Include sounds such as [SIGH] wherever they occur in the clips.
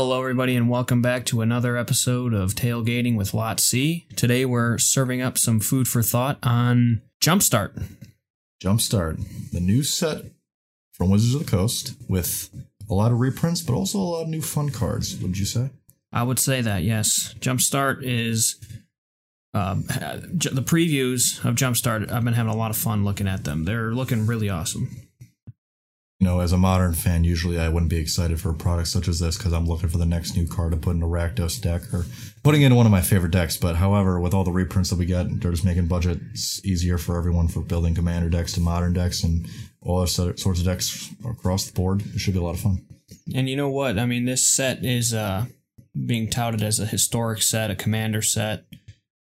Hello, everybody, and welcome back to another episode of Tailgating with Lot C. Today, we're serving up some food for thought on Jumpstart. Jumpstart, the new set from Wizards of the Coast with a lot of reprints, but also a lot of new fun cards. Would you say? I would say that yes, Jumpstart is um, the previews of Jumpstart. I've been having a lot of fun looking at them. They're looking really awesome. You know, as a modern fan, usually I wouldn't be excited for a product such as this because I'm looking for the next new card to put in a Rakdos deck or putting in one of my favorite decks. But however, with all the reprints that we get, they're just making budgets easier for everyone for building commander decks to modern decks and all other sorts of decks across the board. It should be a lot of fun. And you know what? I mean, this set is uh, being touted as a historic set, a commander set,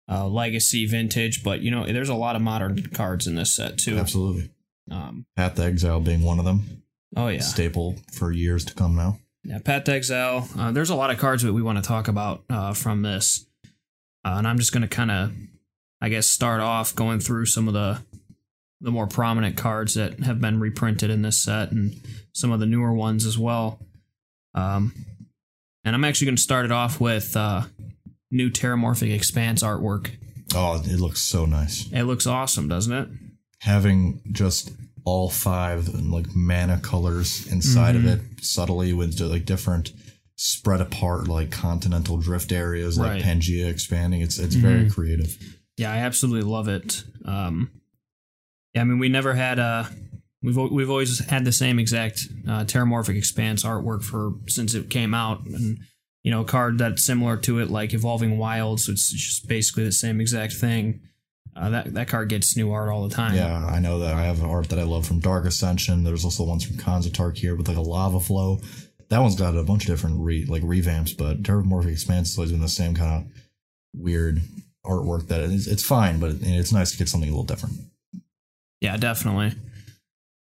uh, legacy, vintage. But you know, there's a lot of modern cards in this set too. Absolutely. Um, Path to Exile being one of them. Oh yeah, Staple for years to come now. yeah. Pat Exile. Uh, there's a lot of cards that we want to talk about uh, from this, uh, and I'm just going to kind of, I guess, start off going through some of the the more prominent cards that have been reprinted in this set and some of the newer ones as well. Um, and I'm actually going to start it off with uh, new Terramorphic Expanse artwork. Oh, it looks so nice. It looks awesome, doesn't it? having just all five like mana colors inside Mm-hmm. of it subtly with like different spread apart like continental drift areas like Right. Mm-hmm. Pangea expanding. It's it's very creative. Yeah, I absolutely love it. Um, yeah, I mean, we never had a We've we've always had the same exact uh, Terramorphic Expanse artwork for since it came out, and you know, a card that's similar to it, like Evolving Wilds. So it's just basically the same exact thing. Uh, that that card gets new art all the time. Yeah, I know that I have art that I love from Dark Ascension. There's also ones from Khans of Tarkir with like a lava flow. That one's got a bunch of different re, like revamps, but Terramorphic Expanse has always been the same kind of weird artwork that it's, it's fine, but it's nice to get something a little different. Yeah, definitely.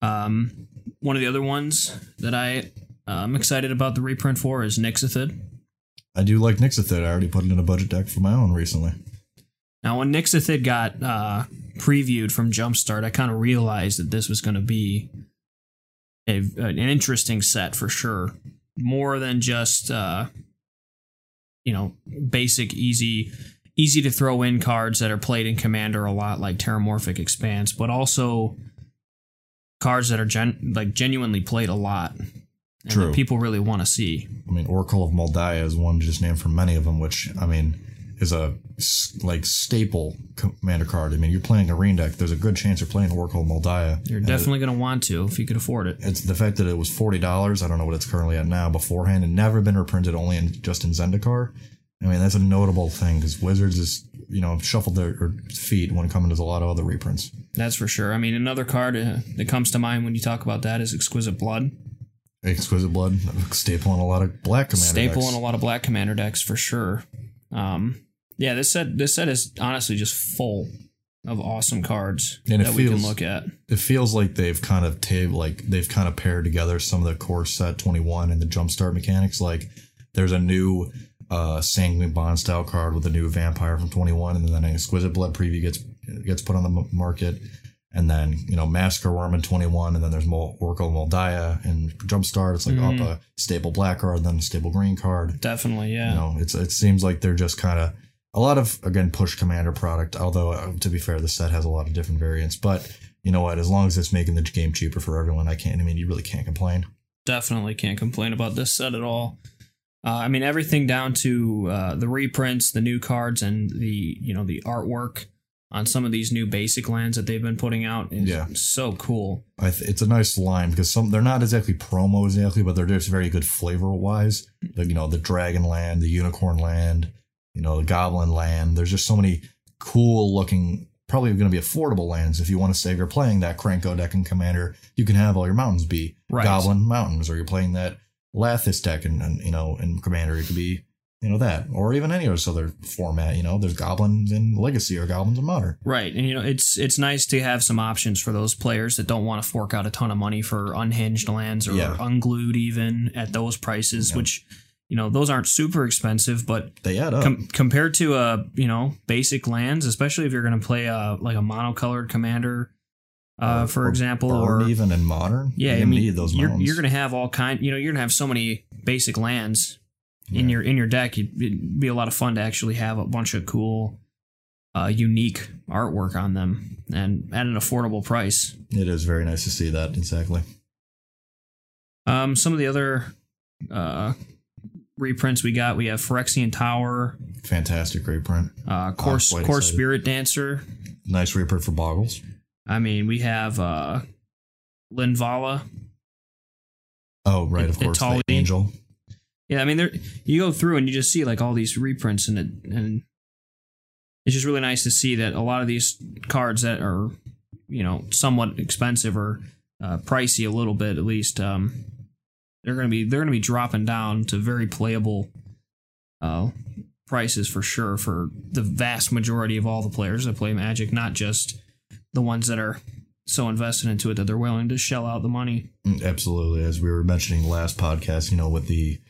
Um, one of the other ones that I I'm excited about the reprint for is Nyxathid. I do like Nyxathid. I already put it in a budget deck for my own recently. Now, when Nyxathid got uh, previewed from Jumpstart, I kind of realized that this was going to be a, an interesting set for sure. More than just, uh, you know, basic, easy, easy to throw in cards that are played in Commander a lot, like Terramorphic Expanse, but also cards that are gen- like genuinely played a lot. And True. People really want to see. I mean, Oracle of Mul Daya is one just named for many of them, which I mean is a like staple commander card. I mean, you're playing a green deck. There's a good chance you're playing Oracle of Mul Daya. You're definitely going to want to if you could afford it. It's the fact that it was forty dollars. I don't know what it's currently at now. Beforehand, and never been reprinted, only in just in Zendikar. I mean, that's a notable thing because Wizards is you know shuffled their feet when it comes to a lot of other reprints. That's for sure. I mean, another card uh, that comes to mind when you talk about that is Exquisite Blood. Exquisite Blood, [LAUGHS] staple in a lot of black commander Staple decks. in a lot of black commander decks for sure. Um, yeah, this set this set is honestly just full of awesome cards And that we can feels- look at. it feels like they've kind of ta- like they've kind of paired together some of the core set 21 and the jumpstart mechanics like there's a new uh sanguine bond style card with a new vampire from 21 and then an exquisite blood preview gets gets put on the m- market and then you know massacre worm in 21 and then there's Mol- oracle Mul Daya and jumpstart it's like Mhm. up a stable black card then a stable green card Definitely, yeah. you know it's it seems like they're just kind of a lot of again push commander product although uh, to be fair the set has a lot of different variants but you know what as long as it's making the game cheaper for everyone i can't i mean you really can't complain Definitely can't complain about this set at all. Uh, I mean, everything down to uh, the reprints, the new cards, and the you know the artwork on some of these new basic lands that they've been putting out is Yeah. so cool. I th- it's a nice line because some they're not exactly promo exactly but they're just very good flavor wise like you know the dragon land the unicorn land you know the goblin land there's just so many cool looking probably going to be affordable lands if you want to say you're playing that Krenko deck in commander you can have all your mountains be Right. goblin mountains or you're playing that Lathliss deck and, and you know in commander it could be you know that or even any other format you know there's goblins in legacy or goblins in modern Right, and you know it's it's nice to have some options for those players that don't want to fork out a ton of money for unhinged lands or Yeah. unglued even at those prices, Yeah. which you know those aren't super expensive, but they add up com- compared to uh you know basic lands, especially if you're going to play a like a monocolored commander, uh, Or- for or example, or even in modern yeah, you I mean need those you're you're going to have all kind, you know, you're going to have so many basic lands in your in your deck, it'd, it'd be a lot of fun to actually have a bunch of cool, uh, unique artwork on them, and at an affordable price. It is very nice to see that. Exactly. Um, some of the other uh, reprints we got, we have Phyrexian Tower, Fantastic reprint. uh, Course Course excited. Spirit Dancer. Nice reprint for Boggles. I mean, we have uh, Linvala. Oh, right, of course. Itali. The Angel. Yeah, I mean, there you go through and you just see like all these reprints and it, and it's just really nice to see that a lot of these cards that are, you know, somewhat expensive or uh, pricey a little bit at least, um, they're gonna be they're gonna be dropping down to very playable uh, prices for sure for the vast majority of all the players that play Magic, not just the ones that are so invested into it that they're willing to shell out the money. Mm, Absolutely. As we were mentioning last podcast, you know, with the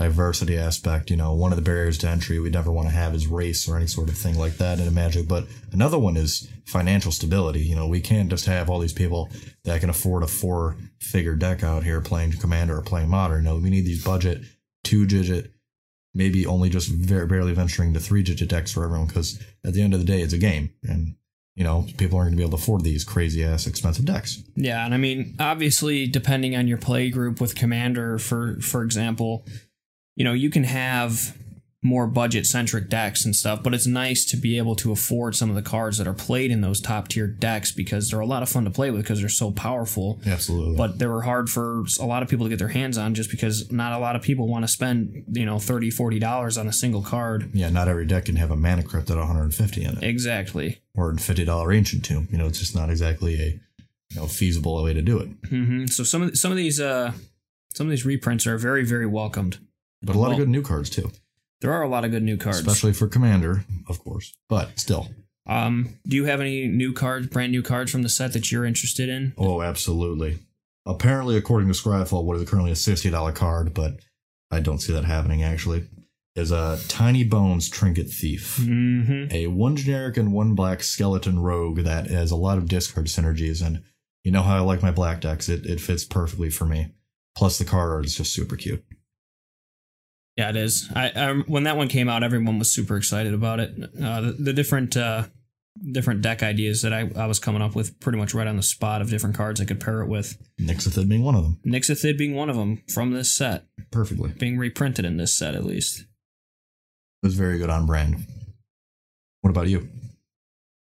diversity aspect, you know, one of the barriers to entry we'd never want to have is race or any sort of thing like that in a magic. But another one is financial stability. You know, we can't just have all these people that can afford a four figure deck out here playing commander or playing modern. No, we need these budget two digit, maybe only just very barely venturing to three digit decks for everyone because at the end of the day, it's a game. And, you know, people aren't going to be able to afford these crazy ass expensive decks. Yeah, and I mean, obviously, depending on your play group with Commander, for for example, you know, you can have more budget centric decks and stuff, but it's nice to be able to afford some of the cards that are played in those top tier decks because they're a lot of fun to play with because they're so powerful. Absolutely. But they were hard for a lot of people to get their hands on just because not a lot of people want to spend, you know, 30 $40 on a single card. Yeah, not every deck can have a mana crypt at 150 in it, Exactly. or a fifty dollar ancient tomb. You know, it's just not exactly a you know feasible way to do it. hmm So some of some of these uh some of these reprints are very very welcomed. But a lot Well- of good new cards too, There are a lot of good new cards. especially for commander, of course. But still, Um, do you have any new cards, brand new cards from the set that you're interested in? oh, absolutely. Apparently, according to Scryfall, what is currently a sixty dollar card, but I don't see that happening. Actually, is a Tiny Bones Trinket Thief. Mm-hmm. a one generic and one black skeleton rogue that has a lot of discard synergies and you know how I like my black decks it, it fits perfectly for me plus the card art is just super cute Yeah, it is. I, I when that one came out, everyone was super excited about it. Uh, the, the different uh, different deck ideas that I, I was coming up with, pretty much right on the spot of different cards I could pair it with. Nyxathid being one of them Nyxathid being one of them from this set, perfectly being reprinted in this set at least. it was very good on brand what about you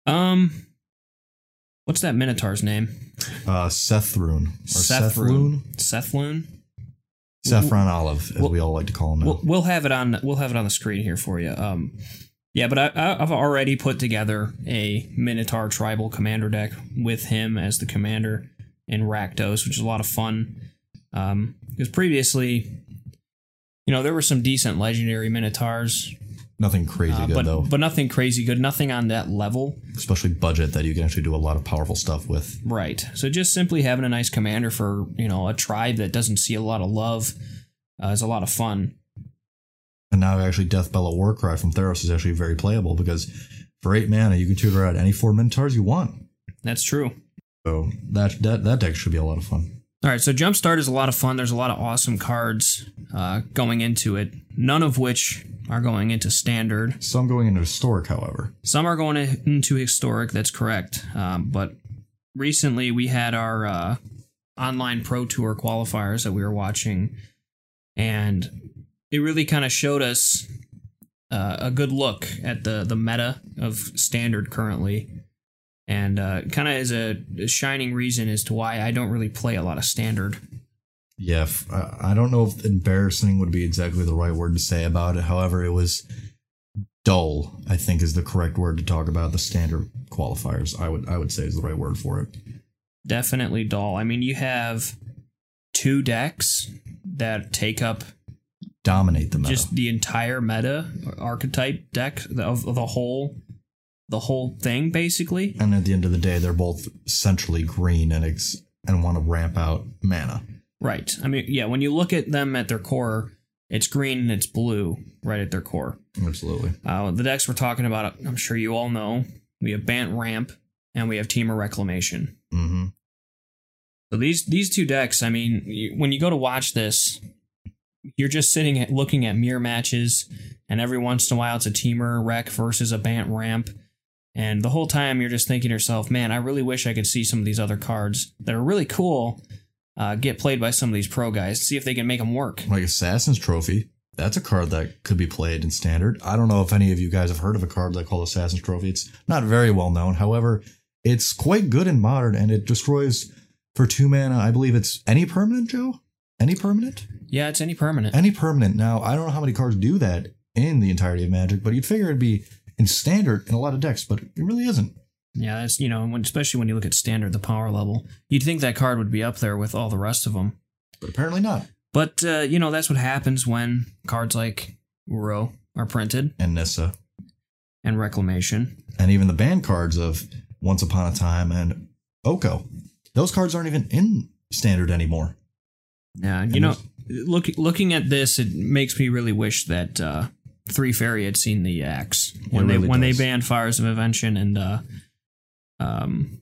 Um, what's that Minotaur's name? uh Sethrune or Sethrune. Sethrune Sethlune. Saffron Olive as Well- we all like to call him now We'll, have it on. We'll have it on the screen here for you. Um, yeah, but I, I've already put together a Minotaur tribal commander deck with him as the commander in Rakdos, which is a lot of fun. Um, because previously, you know, there were some decent legendary Minotaurs, nothing crazy uh, good but though but nothing crazy good. Nothing on that level. especially budget that you can actually do a lot of powerful stuff with Right. So just simply having a nice commander for you know a tribe that doesn't see a lot of love uh, is a lot of fun. And now actually Death Warcry from Theros is actually very playable because for eight mana you can tutor out any four Minotaurs you want. That's true. So that that that deck should be a lot of fun. All right, so Jumpstart is a lot of fun. There's a lot of awesome cards uh, going into it, none of which are going into standard. Some going into historic, however. Some are going into historic, that's correct. Um, but recently we had our uh, online Pro Tour qualifiers that we were watching, and it really kind of showed us uh, a good look at the, the meta of standard currently. And uh, kind of is a, a shining reason as to why I don't really play a lot of standard. Yeah, I don't know if embarrassing would be exactly the right word to say about it. However, it was dull. I think is the correct word to talk about the standard qualifiers. I would I would say is the right word for it. definitely dull. I mean, you have two decks that take up Dominate the meta. just the entire meta archetype deck of the whole the whole thing basically. and at the end of the day, they're both centrally green and ex- and want to ramp out mana. Right. I mean, yeah, when you look at them at their core, it's green and it's blue right at their core. Absolutely. Uh, the decks we're talking about, I'm sure you all know. We have Bant Ramp and we have Temur Reclamation. hmm So these these two decks, I mean, you, when you go to watch this, you're just sitting at looking at mirror matches, and every once in a while it's a Teamer wreck versus a Bant ramp. And the whole time you're just thinking to yourself, man, I really wish I could see some of these other cards that are really cool uh, get played by some of these pro guys, see if they can make them work. Like Assassin's Trophy. That's a card that could be played in standard. I don't know if any of you guys have heard of a card like called Assassin's Trophy. It's not very well known. However, it's quite good in modern and it destroys for two mana. I believe it's any permanent, Joe? Any permanent? Yeah, it's any permanent. Any permanent. Now, I don't know how many cards do that in the entirety of Magic, but you'd figure it'd be in standard in a lot of decks, but it really isn't. Yeah, that's you know, when, especially when you look at standard, the power level, you'd think that card would be up there with all the rest of them. But apparently not. But uh, you know, that's what happens when cards like Uro are printed And Nissa. and Reclamation. And even the banned cards of Once Upon a Time and Oko. Those cards aren't even in standard anymore. Yeah, you And know, look looking at this, it makes me really wish that uh, Teferi had seen the axe when It they really when does. they banned Fires of Invention and uh, um,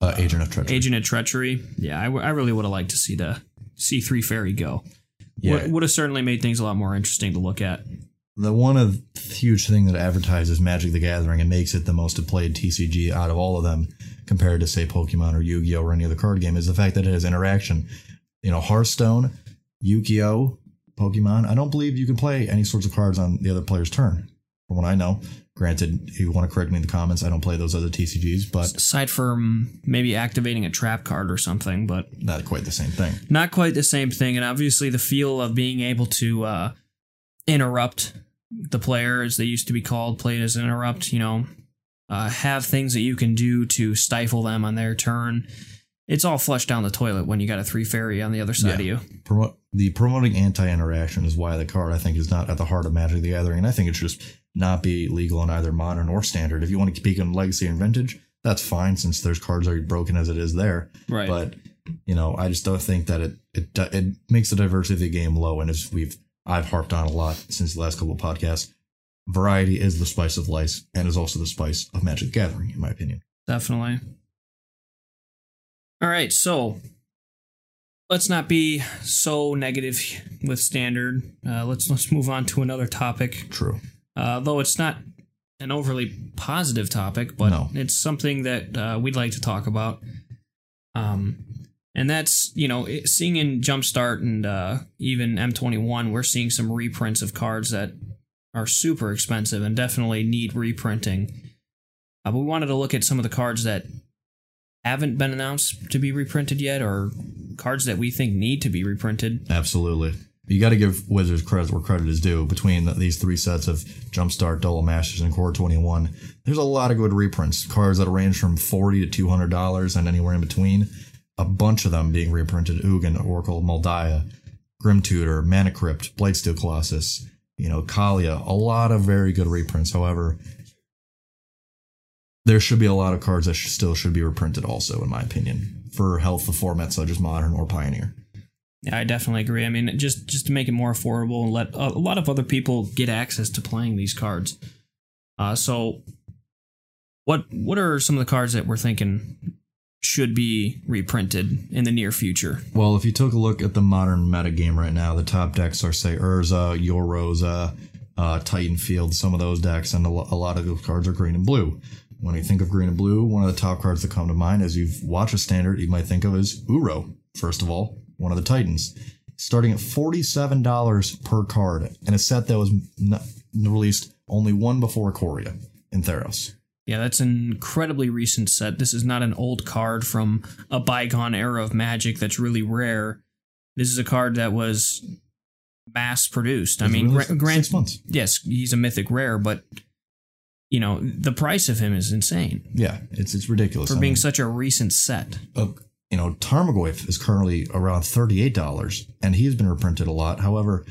Uh, Agent of Treachery. Agent of Treachery. Yeah, I, w- I really would have liked to see the see Teferi go. Yeah. Would, would have certainly made things a lot more interesting to look at. the one of huge thing that advertises Magic the Gathering and makes it the most played TCG out of all of them compared to say Pokemon or Yu-Gi-Oh or any other card game is the fact that it has interaction. You know, Hearthstone, Yu-Gi-Oh, Pokemon. I don't believe you can play any sorts of cards on the other player's turn. From what I know. Granted, if you want to correct me in the comments, I don't play those other TCGs, but Aside from maybe activating a trap card or something, but not quite the same thing. not quite the same thing. And obviously, the feel of being able to uh, interrupt the player, as they used to be called, played as interrupt. You know, uh, have things that you can do to stifle them on their turn. It's all flushed down the toilet when you got a Teferi on the other side of Yeah. you. Promo- the promoting anti-interaction is why the card I think is not at the heart of Magic the Gathering, and I think it should just not be legal in either modern or standard. If you want to speak on legacy and vintage, that's fine since there's cards already broken as it is there. Right. But you know, I just don't think that it it it makes the diversity of the game low. And as we've I've harped on a lot since the last couple of podcasts, variety is the spice of life and is also the spice of Magic the Gathering, in my opinion. Definitely. All right, so let's not be so negative with standard. Uh, let's let's move on to another topic. True. Uh, though it's not an overly positive topic, but No. it's something that uh, we'd like to talk about. Um, and that's you know it, seeing in Jumpstart and uh, even M21, we're seeing some reprints of cards that are super expensive and definitely need reprinting. Uh, but we wanted to look at some of the cards that haven't been announced to be reprinted yet, or cards that we think need to be reprinted. Absolutely. You got to give Wizards credit where credit is due. Between th- these three sets of Jumpstart, Double Masters, and Core 21, there's a lot of good reprints. Cards that range from 40 to $200 and anywhere in between. A bunch of them being reprinted. Ugin, Oracle, Mul Daya, Grim Tutor, Mana Crypt, Blightsteel Colossus, you know, Kalia. A lot of very good reprints. However, there should be a lot of cards that still should be reprinted also, in my opinion, for health of formats such as Modern or Pioneer. Yeah, I definitely agree. I mean, just just to make it more affordable and let a, lot of other people get access to playing these cards. Uh, so, what what are some of the cards that we're thinking should be reprinted in the near future? Well, if you took a look at the modern meta game right now, the top decks are say Urza, Yoroza, uh, Titan Field, some of those decks, and a, a lot of those cards are green and blue. When you think of green and blue, one of the top cards that come to mind as you've watched a standard, you might think of is Uro. First of all, one of the Titans, starting at forty-seven dollars per card, in a set that was released only one before Ikoria in Theros. Yeah, that's an incredibly recent set. This is not an old card from a bygone era of Magic that's really rare. This is a card that was mass produced. I mean, released gra- grant, six months. yes, he's a mythic rare, but you know the price of him is insane Yeah, it's it's ridiculous. for I being mean- such a recent set. uh, you know, Tarmogoyf is currently around $38, and he's been reprinted a lot. However,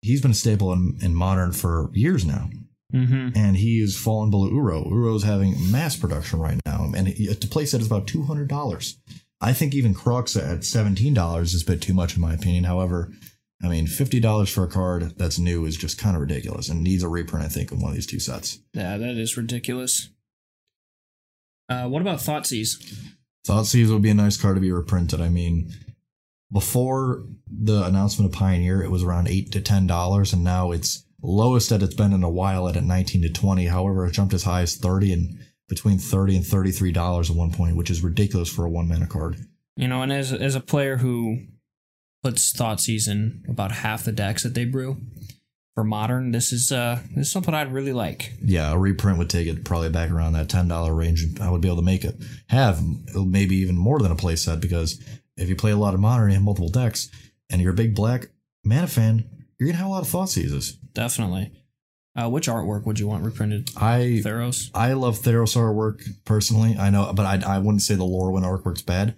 he's been a staple in, in modern for years now, Mm-hmm. and he is fallen below Uro. Uro's having mass production right now, and he, to place that is about $200. I think even Crux at $17 is a bit too much, in my opinion. However, I mean, $50 for a card that's new is just kind of ridiculous and needs a reprint, I think, in one of these two sets. Yeah, that is ridiculous. Uh, what about Thoughtseize? Thoughtseize would be a nice card to be reprinted. I mean, before the announcement of Pioneer, it was around eight to ten dollars, and now it's lowest that it's been in a while at, at nineteen to twenty. However, it jumped as high as thirty and between thirty and thirty three dollars at one point, which is ridiculous for a one mana card. You know, and as as a player who puts Thought Season about half the decks that they brew for modern, this is uh this is something I'd really like. Yeah, a reprint would take it probably back around that ten dollar range. and I would be able to make it have maybe even more than a play set because if you play a lot of modern and you have multiple decks and you're a big black mana fan, you're gonna have a lot of thought seizes. Definitely. Uh, which artwork would you want reprinted? I Theros. I love Theros artwork personally. I know, but I, I wouldn't say the Lorwyn artwork's bad.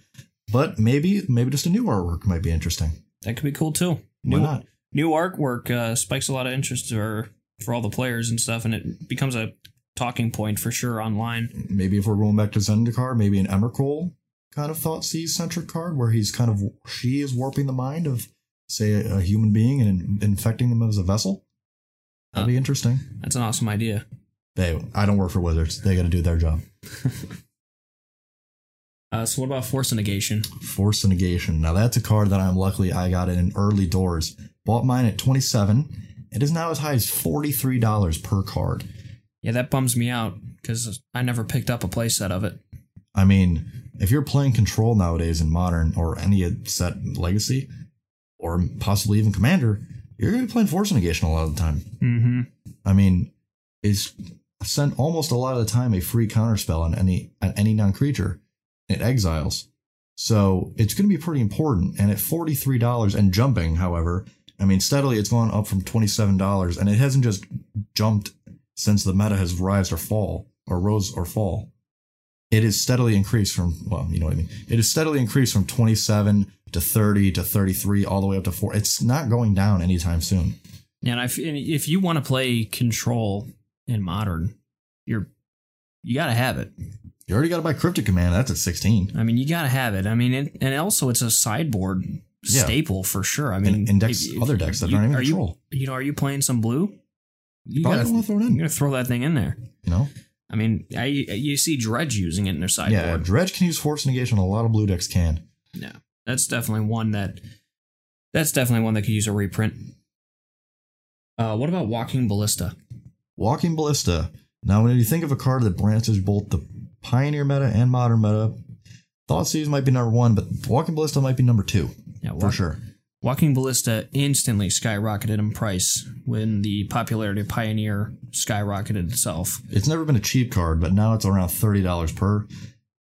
But maybe maybe just a new artwork might be interesting. That could be cool too. Why New, not? new artwork uh, spikes a lot of interest for for all the players and stuff, and it becomes a talking point for sure online. Maybe if we're going back to Zendikar, maybe an Emrakul kind of Thoughtseize centric card where he's kind of she is warping the mind of say a, a human being and in, infecting them as a vessel. That'd be interesting. That's an awesome idea. They I don't work for Wizards. They got to do their job. [LAUGHS] Uh, so what about Force Negation? Force Negation. Now that's a card that I'm luckily I got in early doors. Bought mine at 27. It is now as high as $43 per card. Yeah, that bums me out because I never picked up a playset of it. I mean, if you're playing Control nowadays in Modern or any set Legacy, or possibly even Commander, you're going to be playing Force Negation a lot of the time. Mm-hmm. I mean, it's sent almost a lot of the time a free counterspell on any on any non-creature. It exiles. So it's going to be pretty important. And at $43 and jumping, however, I mean, steadily it's gone up from $27 and it hasn't just jumped since the meta has rise or fall or rose or fall. It is steadily increased from, well, you know what I mean? It is steadily increased from 27 to 30 to 33 all the way up to 4. It's not going down anytime soon. And if if you want to play Control in Modern, you're you got to have it. You already got to buy Cryptic Command. That's at 16. I mean, you got to have it. I mean, it, and also it's a sideboard Yeah. staple for sure. I mean, And index if- other decks that you- aren't even are you, control. you know, are you playing some blue? You Probably gotta, throw it in. you're gonna throw that thing in there. You know? I mean, I you see Dredge using it in their Yeah, sideboard. Dredge can use Force Negation. A lot of blue decks can. Yeah, that's definitely one that that's definitely one that could use a reprint. Uh, what about Walking Ballista? Walking Ballista. Now, when you think of a card that branches both the Pioneer meta and Modern meta, Thoughtseize might be number one, but Walking Ballista might be number two Yeah, for sure. Walking Ballista instantly skyrocketed in price when the popularity of Pioneer skyrocketed itself. It's never been a cheap card, but now it's around thirty dollars per.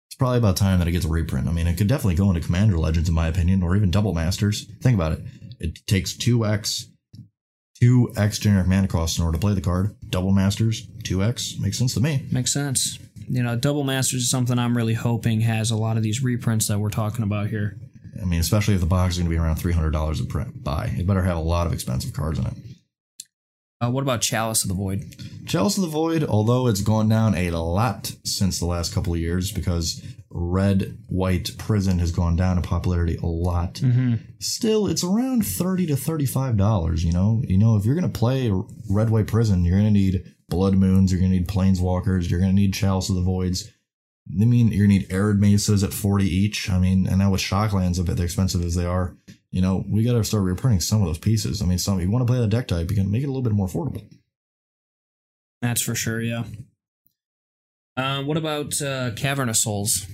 It's probably about time that it gets a reprint. I mean, it could definitely go into Commander Legends, in my opinion, or even Double Masters. Think about it. It takes two X, two X generic mana costs in order to play the card. Double Masters, two X makes sense to me. Makes sense. You know, Double Masters is something I'm really hoping has a lot of these reprints that we're talking about here. I mean, especially if the box is going to be around three hundred dollars a print buy. It better have a lot of expensive cards in it. Uh, what about Chalice of the Void? Chalice of the Void, although it's gone down a lot since the last couple of years because red white prison has gone down in popularity a lot. Mm-hmm. Still, it's around thirty to thirty-five dollars. You know, you know, if you're gonna play red white prison, you're gonna need blood moons, you're gonna need planeswalkers, you're gonna need Chalice of the Voids. I mean, you're gonna need arid mesas at forty each. I mean, and now with shocklands a bit they're expensive as they are, you know, we gotta start reprinting some of those pieces. I mean, some if you want to play the deck type, you can make it a little bit more affordable. That's for sure, yeah. Uh, what about uh, Cavern of Souls?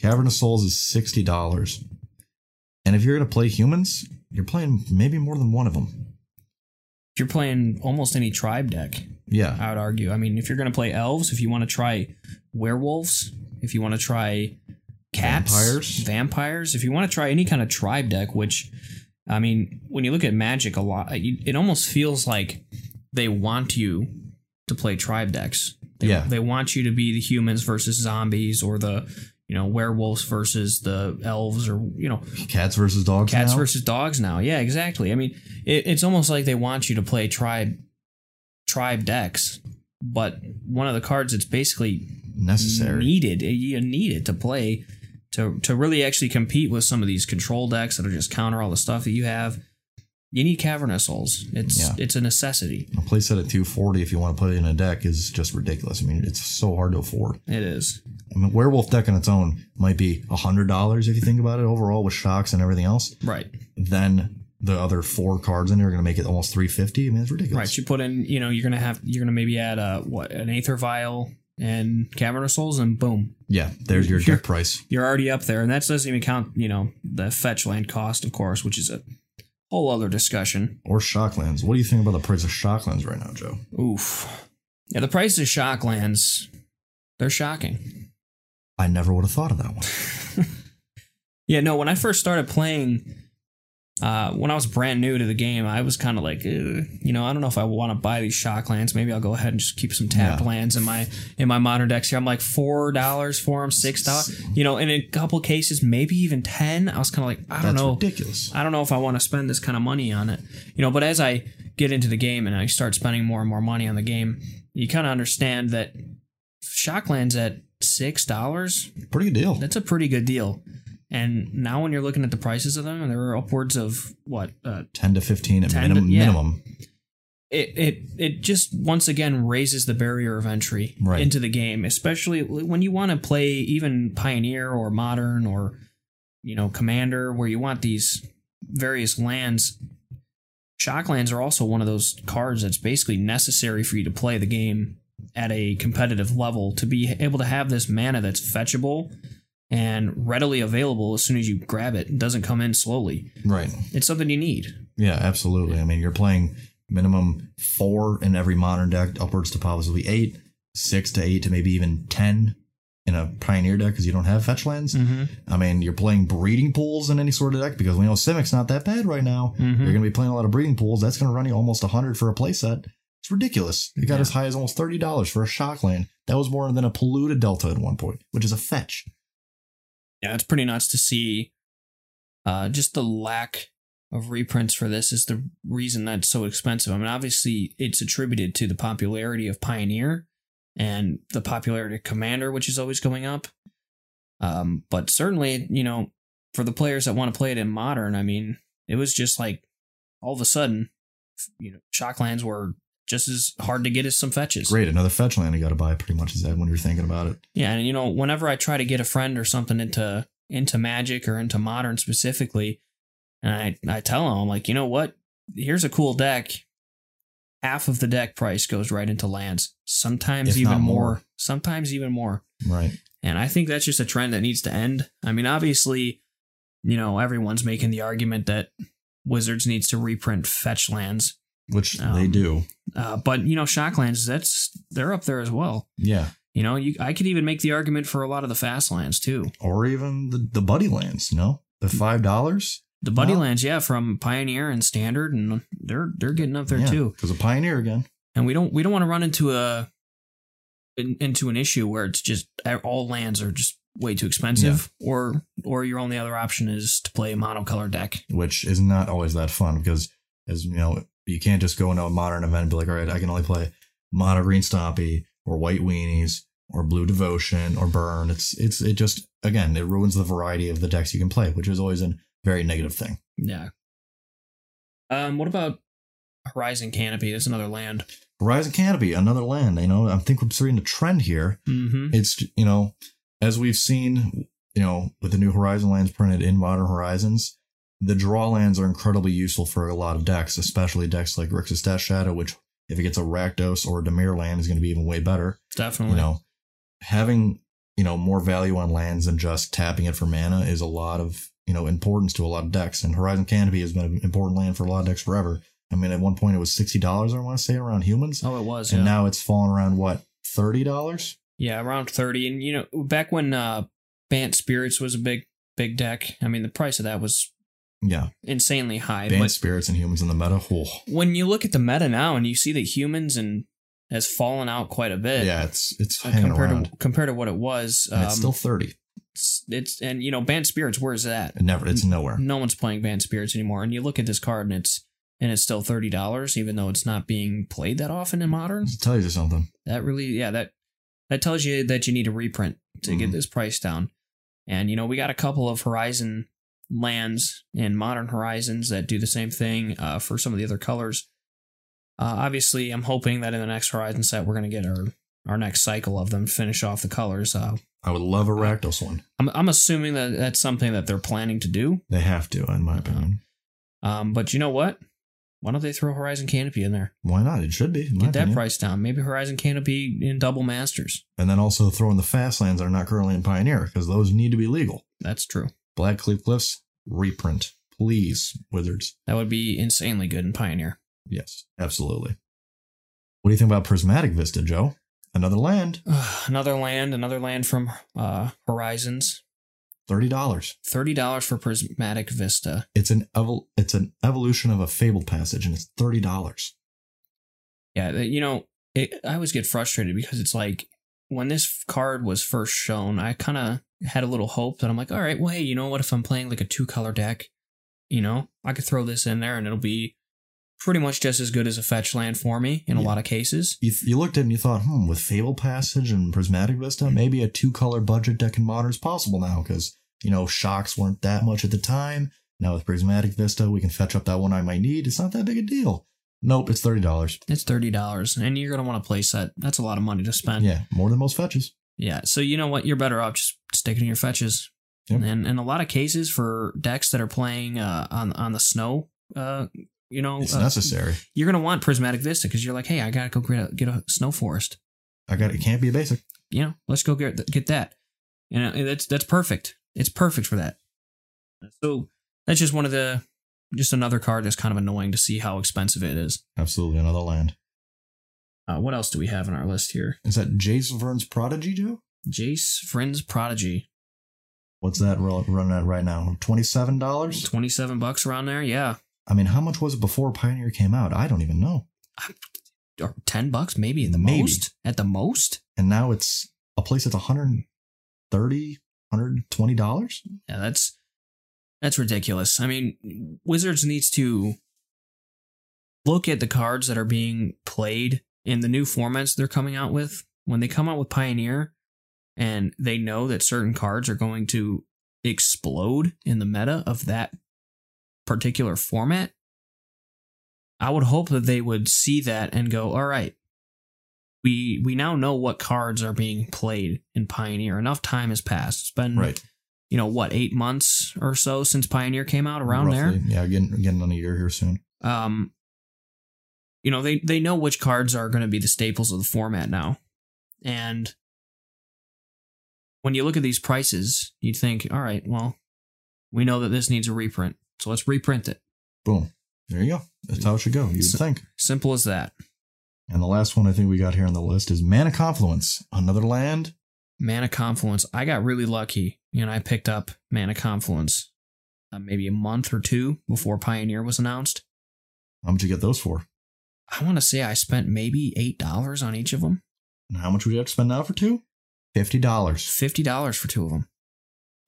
Cavern of Souls is sixty dollars, and if you're gonna play humans, you're playing maybe more than one of them. If you're playing almost any tribe deck, Yeah, I would argue. I mean, if you're going to play elves, if you want to try werewolves, if you want to try cats, Vampires. vampires, if you want to try any kind of tribe deck, which, I mean, when you look at Magic a lot, it almost feels like they want you to play tribe decks. They, Yeah. They want you to be the humans versus zombies or the, you know, werewolves versus the elves or, you know, cats versus dogs. cats now. versus dogs now. Yeah, exactly. I mean, it, it's almost like they want you to play tribe tribe decks, but one of the cards that's basically necessary. needed eh, you need it to play to to really actually compete with some of these control decks that are just counter all the stuff that you have. You need Cavern of Souls. It's Yeah. it's a necessity. A playset at 240 if you want to put it in a deck is just ridiculous. I mean, it's so hard to afford. It is. I mean, werewolf deck on its own might be a hundred dollars if you think about it overall with shocks and everything else. Right. Then the other four cards in there are going to make it almost three fifty. I mean, it's ridiculous. Right. You put in, you know, you're gonna have you're gonna maybe add a what an Aether Vial and Cavern of Souls, and boom, Yeah, there's your [LAUGHS] deck price. you're already up there. And that doesn't even count, you know, the fetch land cost, of course, which is a whole other discussion. Or shocklands. What do you think about the price of shocklands right now, Joe? Oof. Yeah, the price of Shocklands, they're shocking. I never would have thought of that one. [LAUGHS] Yeah, no, when I first started playing, uh, when I was brand new to the game, I was kind of like, you know, I don't know if I want to buy these shock lands. Maybe I'll go ahead and just keep some tapped Yeah. lands in my in my modern decks here. I'm like four dollars for them, six dollars, you know, and in a couple cases, maybe even ten. I was kind of like, I don't That's know, ridiculous. I don't know if I want to spend this kind of money on it, you know. But as I get into the game and I start spending more and more money on the game, you kind of understand that shock lands at six dollars Pretty good deal. that's a pretty good deal. And now when you're looking at the prices of them, they're upwards of what? Uh, Ten to fifteen at 10 to- minimum. yeah. minimum. it it it just once again raises the barrier of entry Right. into the game, especially when you want to play even Pioneer or Modern or you know Commander, where you want these various lands. Shocklands are also one of those cards that's basically necessary for you to play the game at a competitive level to be able to have this mana that's fetchable and readily available as soon as you grab it. It doesn't come in slowly. Right. It's something you need. Yeah, absolutely. I mean, you're playing minimum four in every modern deck, upwards to possibly eight, six to eight to maybe even ten in a pioneer deck because you don't have fetch lands. Mm-hmm. I mean, you're playing breeding pools in any sort of deck because we know Simic's not that bad right now. Mhm. You're going to be playing a lot of breeding pools. That's going to run you almost 100 for a playset. It's ridiculous. It got Yeah. as high as almost $30 for a shock land. That was more than a polluted delta at one point, which is a fetch. Yeah, it's pretty nuts to see. Uh, just the lack of reprints for this is the reason that's so expensive. I mean, obviously, it's attributed to the popularity of Pioneer and the popularity of Commander, which is always going up. Um, but certainly, you know, for the players that want to play it in Modern, I mean, it was just like all of a sudden, you know, Shocklands were just as hard to get as some fetches. Great. Another fetch land you got to buy pretty much is that when you're thinking about it. Yeah, and you know, whenever I try to get a friend or something into into magic or into modern specifically, and I I tell them I'm like, you know what? Here's a cool deck. Half of the deck price goes right into lands. Sometimes If even more. more. Sometimes even more. Right. And I think that's just a trend that needs to end. I mean, obviously, you know, everyone's making the argument that Wizards needs to reprint fetch lands. Which Um, they do. Uh, but you know, Shocklands, that's they're up there as well. Yeah. You know, you I could even make the argument for a lot of the fast lands too. Or even the, the buddy lands, no? The $5? The buddy Well- lands, yeah, from Pioneer and Standard, and they're they're getting up there too. Because a pioneer again. And we don't we don't want to run into a in, into an issue where it's just all lands are just way too expensive, or or your only other option is to play a monocolor deck. which is not always that fun because as you know you can't just go into a modern event and be like all right i can only play mono green stompy or white weenies or blue devotion or burn it's it's it just again it ruins the variety of the decks you can play which is always a very negative thing Yeah. Um. What about Horizon Canopy? That's another land. horizon canopy another land you know i think we're seeing a trend here Mm-hmm. it's you know as we've seen you know with the new horizon lands printed in modern horizons the draw lands are incredibly useful for a lot of decks especially decks like Grixis Death Shadow which if it gets a Rakdos or a Dimir land is going to be even way better Definitely. you know having you know more value on lands than just tapping it for mana is a lot of you know importance to a lot of decks and horizon canopy has been an important land for a lot of decks forever i mean at one point it was $60 i want to say around humans oh, it was. and yeah. now it's fallen around what $30 Yeah, around 30. And, you know, back when uh, Bant Spirits was a big, big deck, I mean, the price of that was yeah insanely high. Bant Spirits and humans in the meta when you look at the meta now and you see that humans and has fallen out quite a bit yeah it's it's uh, hanging compared around to compared to what it was. and it's um, still 30 it's, it's and you know Bant Spirits, where's that? it never it's nowhere No one's playing Bant Spirits anymore. And you look at this card and it's and it's still thirty dollars, even though it's not being played that often in modern. it tells you something That really, yeah, that that tells you that you need a reprint to get Mhm. this price down. And you know, we got a couple of Horizon lands in Modern Horizons that do the same thing uh, for some of the other colors. Uh, obviously, I'm hoping that in the next Horizon set, we're going to get our our next cycle of them to finish off the colors. Uh, I would love a Rakdos one. I'm, I'm assuming that that's something that they're planning to do. They have to, in my opinion. Um, but you know what? Why don't they throw Horizon Canopy in there? Why not? It should be. Get that opinion. price down. Maybe Horizon Canopy in double masters. And then also throw in the fast lands that are not currently in Pioneer because those need to be legal. That's true. Blackcleave Cliffs reprint, please, Wizards. That would be insanely good in Pioneer. Yes, absolutely. What do you think about Prismatic Vista, Joe? Another land, [SIGHS] another land, another land from uh, Horizons. thirty dollars. Thirty dollars for Prismatic Vista. It's an evol- It's an evolution of a Fabled passage, and it's thirty dollars. Yeah, you know, it, I always get frustrated because it's like when this card was first shown, I kind of had a little hope that I'm like, all right, well, hey, you know what? If I'm playing like a two color deck, you know, I could throw this in there and it'll be pretty much just as good as a fetch land for me in a lot of cases. You, you looked at it and you thought, hmm, with Fabled Passage and Prismatic Vista, maybe a two color budget deck in Modern is possible now because you know shocks weren't that much at the time. Now with Prismatic Vista, we can fetch up that one I might need. It's not that big a deal. Nope, it's thirty dollars. It's thirty dollars, and you're gonna want to play set. That's a lot of money to spend. Yeah, more than most fetches. Yeah, so you know what? You're better off just sticking to your fetches. Yep. And in a lot of cases, for decks that are playing uh, on on the snow, uh, you know, It's uh, necessary. you're gonna want Prismatic Vista because you're like, hey, I gotta go get a, get a snow forest. I got it. Can't be a basic. You know, let's go get get that. You know, that's that's perfect. It's perfect for that. So that's just one of the just another card that's kind of annoying to see how expensive it is. Absolutely another land. Uh, what else do we have in our list here? Is that Jace Vryn's Prodigy, Joe? Jace Friends Prodigy, What's that running at right now? Twenty-seven dollars. twenty seven bucks around there. Yeah, I mean, how much was it before Pioneer came out? I don't even know. or ten bucks maybe at the Maybe. most. At the most. And now it's a place that's 130 120 dollars. Yeah, that's that's ridiculous. I mean, Wizards needs to look at the cards that are being played in the new formats they're coming out with. When they come out with Pioneer and they know that certain cards are going to explode in the meta of that particular format, I would hope that they would see that and go, "All right, we we now know what cards are being played in Pioneer. Enough time has passed. It's been Right. You know what eight months or so since pioneer came out around Roughly. Yeah, getting getting on a year here soon. um you know they they know which cards are going to be the staples of the format now and when you look at these prices you'd think all right well we know that this needs a reprint so let's reprint it Boom. There you go. That's how it should go. You'd So- think. simple as that And the last one I think we got here on the list is Mana Confluence. Another land. Mana confluence i got really lucky and i picked up mana confluence uh, maybe a month or two before pioneer was announced How much you get those for? i want to say i spent maybe eight dollars on each of them And how much would you have to spend now for two? Fifty dollars. fifty dollars for two of them.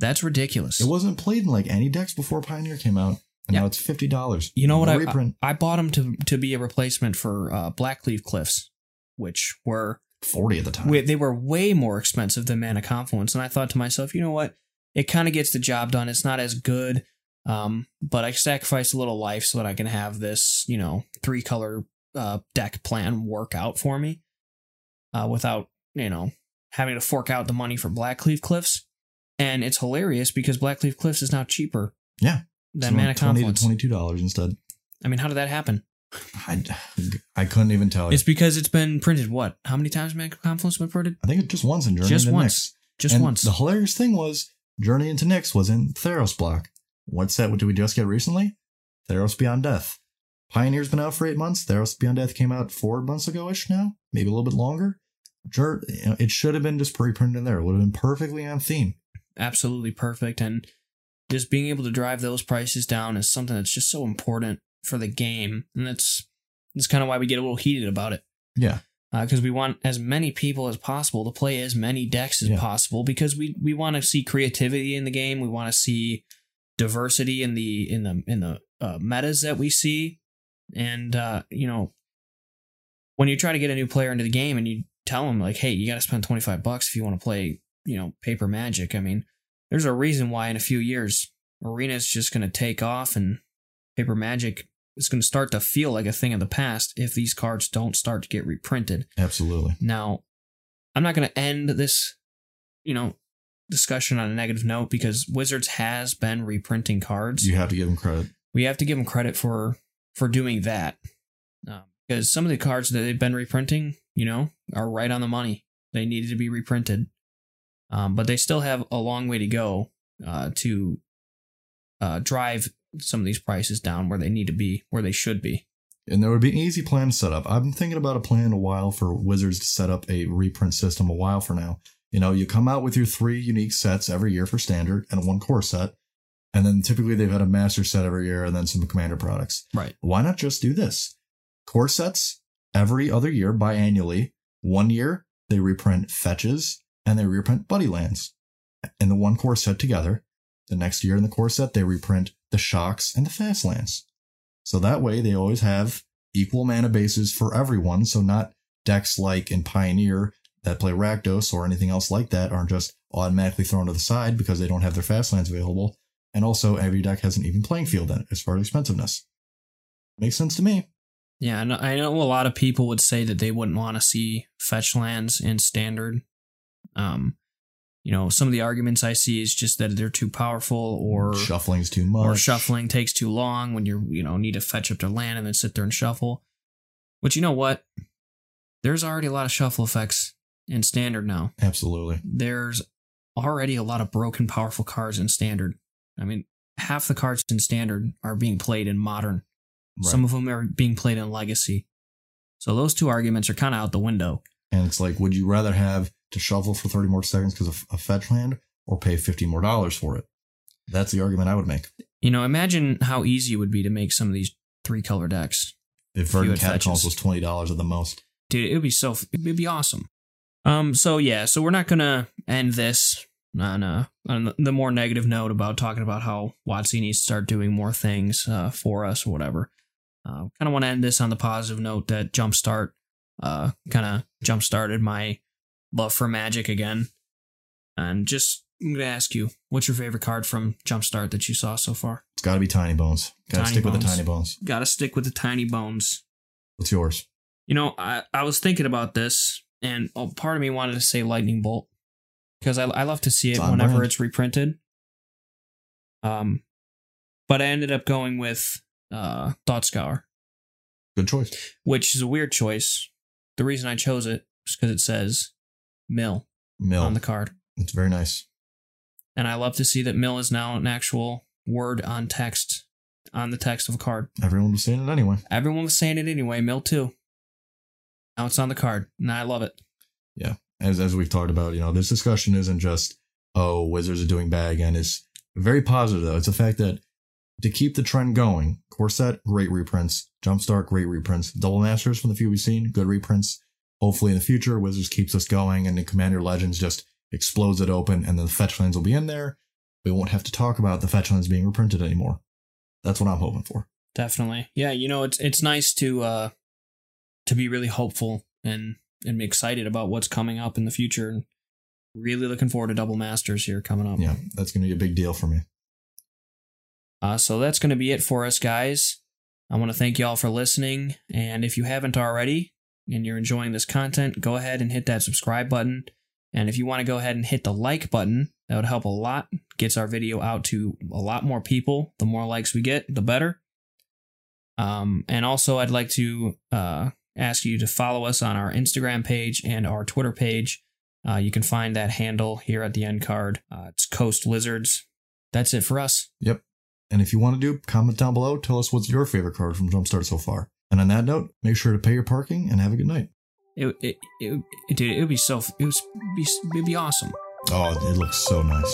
That's ridiculous. It wasn't played in like any decks before Pioneer came out, and Yeah. now it's fifty dollars. you know what? I, reprint I bought them to to be a replacement for uh, Blackcleave Cliffs, which were forty at the time. they were way more expensive than Mana Confluence, and I thought to myself, you know what? It kind of gets the job done. It's not as good, um, but I sacrificed a little life so that I can have this, you know, three color uh, deck plan work out for me, uh, without you know having to fork out the money for Blackcleave Cliffs. And it's hilarious because Blackcleave Cliffs is now cheaper. Yeah. Than So Mana Confluence. to twenty-two dollars instead. I mean, how did that happen? I, I couldn't even tell you. It's because it's been printed. What? How many times Mana Confluence been printed? I think it just once in Journey Just into once. Nyx. Just And once. The hilarious thing was Journey into Nyx was in Theros block. What set did we just get recently? Theros Beyond Death. Pioneer's been out for eight months. Theros Beyond Death came out four months ago ish now, maybe a little bit longer. It should have been just pre-printed in there. It would have been perfectly on theme. Absolutely perfect. And just being able to drive those prices down is something that's just so important for the game. And that's that's kind of why we get a little heated about it. Yeah, Because we want as many people as possible to play as many decks as Yeah. possible because we, we want to see creativity in the game. We want to see diversity in the in the in the uh, metas that we see. And uh, you know, when you try to get a new player into the game and you tell them like, "Hey, you got to spend twenty five bucks if you want to play," you know, paper magic. I mean, there's a reason why in a few years arena is just going to take off and paper magic is going to start to feel like a thing of the past if these cards don't start to get reprinted. absolutely. Now, I'm not going to end this, you know, discussion on a negative note because Wizards has been reprinting cards. You have to give them credit. We have to give them credit for for doing that um, because some of the cards that they've been reprinting, you know, are right on the money. They needed to be reprinted, um, but they still have a long way to go uh, to uh, drive some of these prices down where they need to be, where they should be. And there would be an easy plan to set up. I've been thinking about a plan a while for Wizards to set up a reprint system a while for now. You know, you come out with your three unique sets every year for standard and one core set. And then typically they've had a master set every year and then some commander products. Right. Why not just do this? Core sets every other year biannually. One year they reprint fetches and they reprint buddy lands in the one core set together. The next year in the core set they reprint the shocks and the fast lands. So that way they always have equal mana bases for everyone. So not decks like in Pioneer that play Rakdos or anything else like that aren't just automatically thrown to the side because they don't have their fast lands available. And also every deck has an even playing field in it as far as expensiveness. Makes sense to me. Yeah, I know, I know a lot of people would say that they wouldn't want to see fetch lands in standard. Um, you know, some of the arguments I see is just that they're too powerful or Shuffling's too much. or shuffling takes too long when you're you know need to fetch up their land and then sit there and shuffle. But you know what? There's already a lot of shuffle effects in standard now. Absolutely. There's already a lot of broken powerful cards in standard. I mean, half the cards in standard are being played in modern. Right. Some of them are being played in legacy. So those two arguments are kind of out the window. And it's like, would you rather have to shovel for 30 more seconds because of a fetch land or pay 50 more dollars for it? That's the argument I would make. You know, imagine how easy it would be to make some of these three color decks. If Verdant Catacombs was $20 at the most. dude it would be so it'd be awesome um so yeah so we're not gonna end this on uh on the more negative note about talking about how WotC needs to start doing more things uh for us or whatever uh kind of want to end this on the positive note that jumpstart uh kind of jump started my love for magic again and just i'm gonna ask you what's your favorite card from jumpstart that you saw so far It's got to be Tinybones. Got to stick with the Tinybones. gotta stick with the Tinybones What's yours? You know, I, I was thinking about this, and a part of me wanted to say Lightning Bolt because I, I love to see it It's whenever brand. it's reprinted. Um, but I ended up going with uh, Thought Scour, Good choice. which is a weird choice. The reason I chose it is because it says Mill Mill. on the card, it's very nice. and I love to see that Mill is now an actual word on text on the text of a card. Everyone was saying it anyway. Everyone was saying it anyway. Mill too. Now it's on the card, and I love it. Yeah, as, as we've talked about, you know, this discussion isn't just, oh, Wizards are doing bad again. It's very positive, though. It's the fact that to keep the trend going, Core Set, great reprints. Jumpstart, great reprints. Double Masters from the few we've seen, good reprints. Hopefully in the future, Wizards keeps us going and the Commander Legends just explodes it open and then the fetch lands will be in there. We won't have to talk about the fetch lands being reprinted anymore. That's what I'm hoping for. Definitely. Yeah, you know, it's it's nice to uh to be really hopeful and and be excited about what's coming up in the future and really looking forward to double masters here coming up. Yeah, that's going to be a big deal for me. Uh so that's going to be it for us guys. I want to thank you all for listening and if you haven't already and you're enjoying this content, go ahead and hit that subscribe button. And if you want to go ahead and hit the like button, that would help a lot. Gets our video out to a lot more people. The more likes we get, the better. Um, and also, I'd like to uh, ask you to follow us on our Instagram page and our Twitter page. Uh, you can find that handle here at the end card. Uh, it's Coast Lizards. That's it for us. Yep. And if you want to do, comment down below. Tell us what's your favorite card from Jumpstart so far. And on that note, make sure to pay your parking and have a good night. It, it, it, it dude, it would be so, it would be, it'd be awesome. Oh, it looks so nice.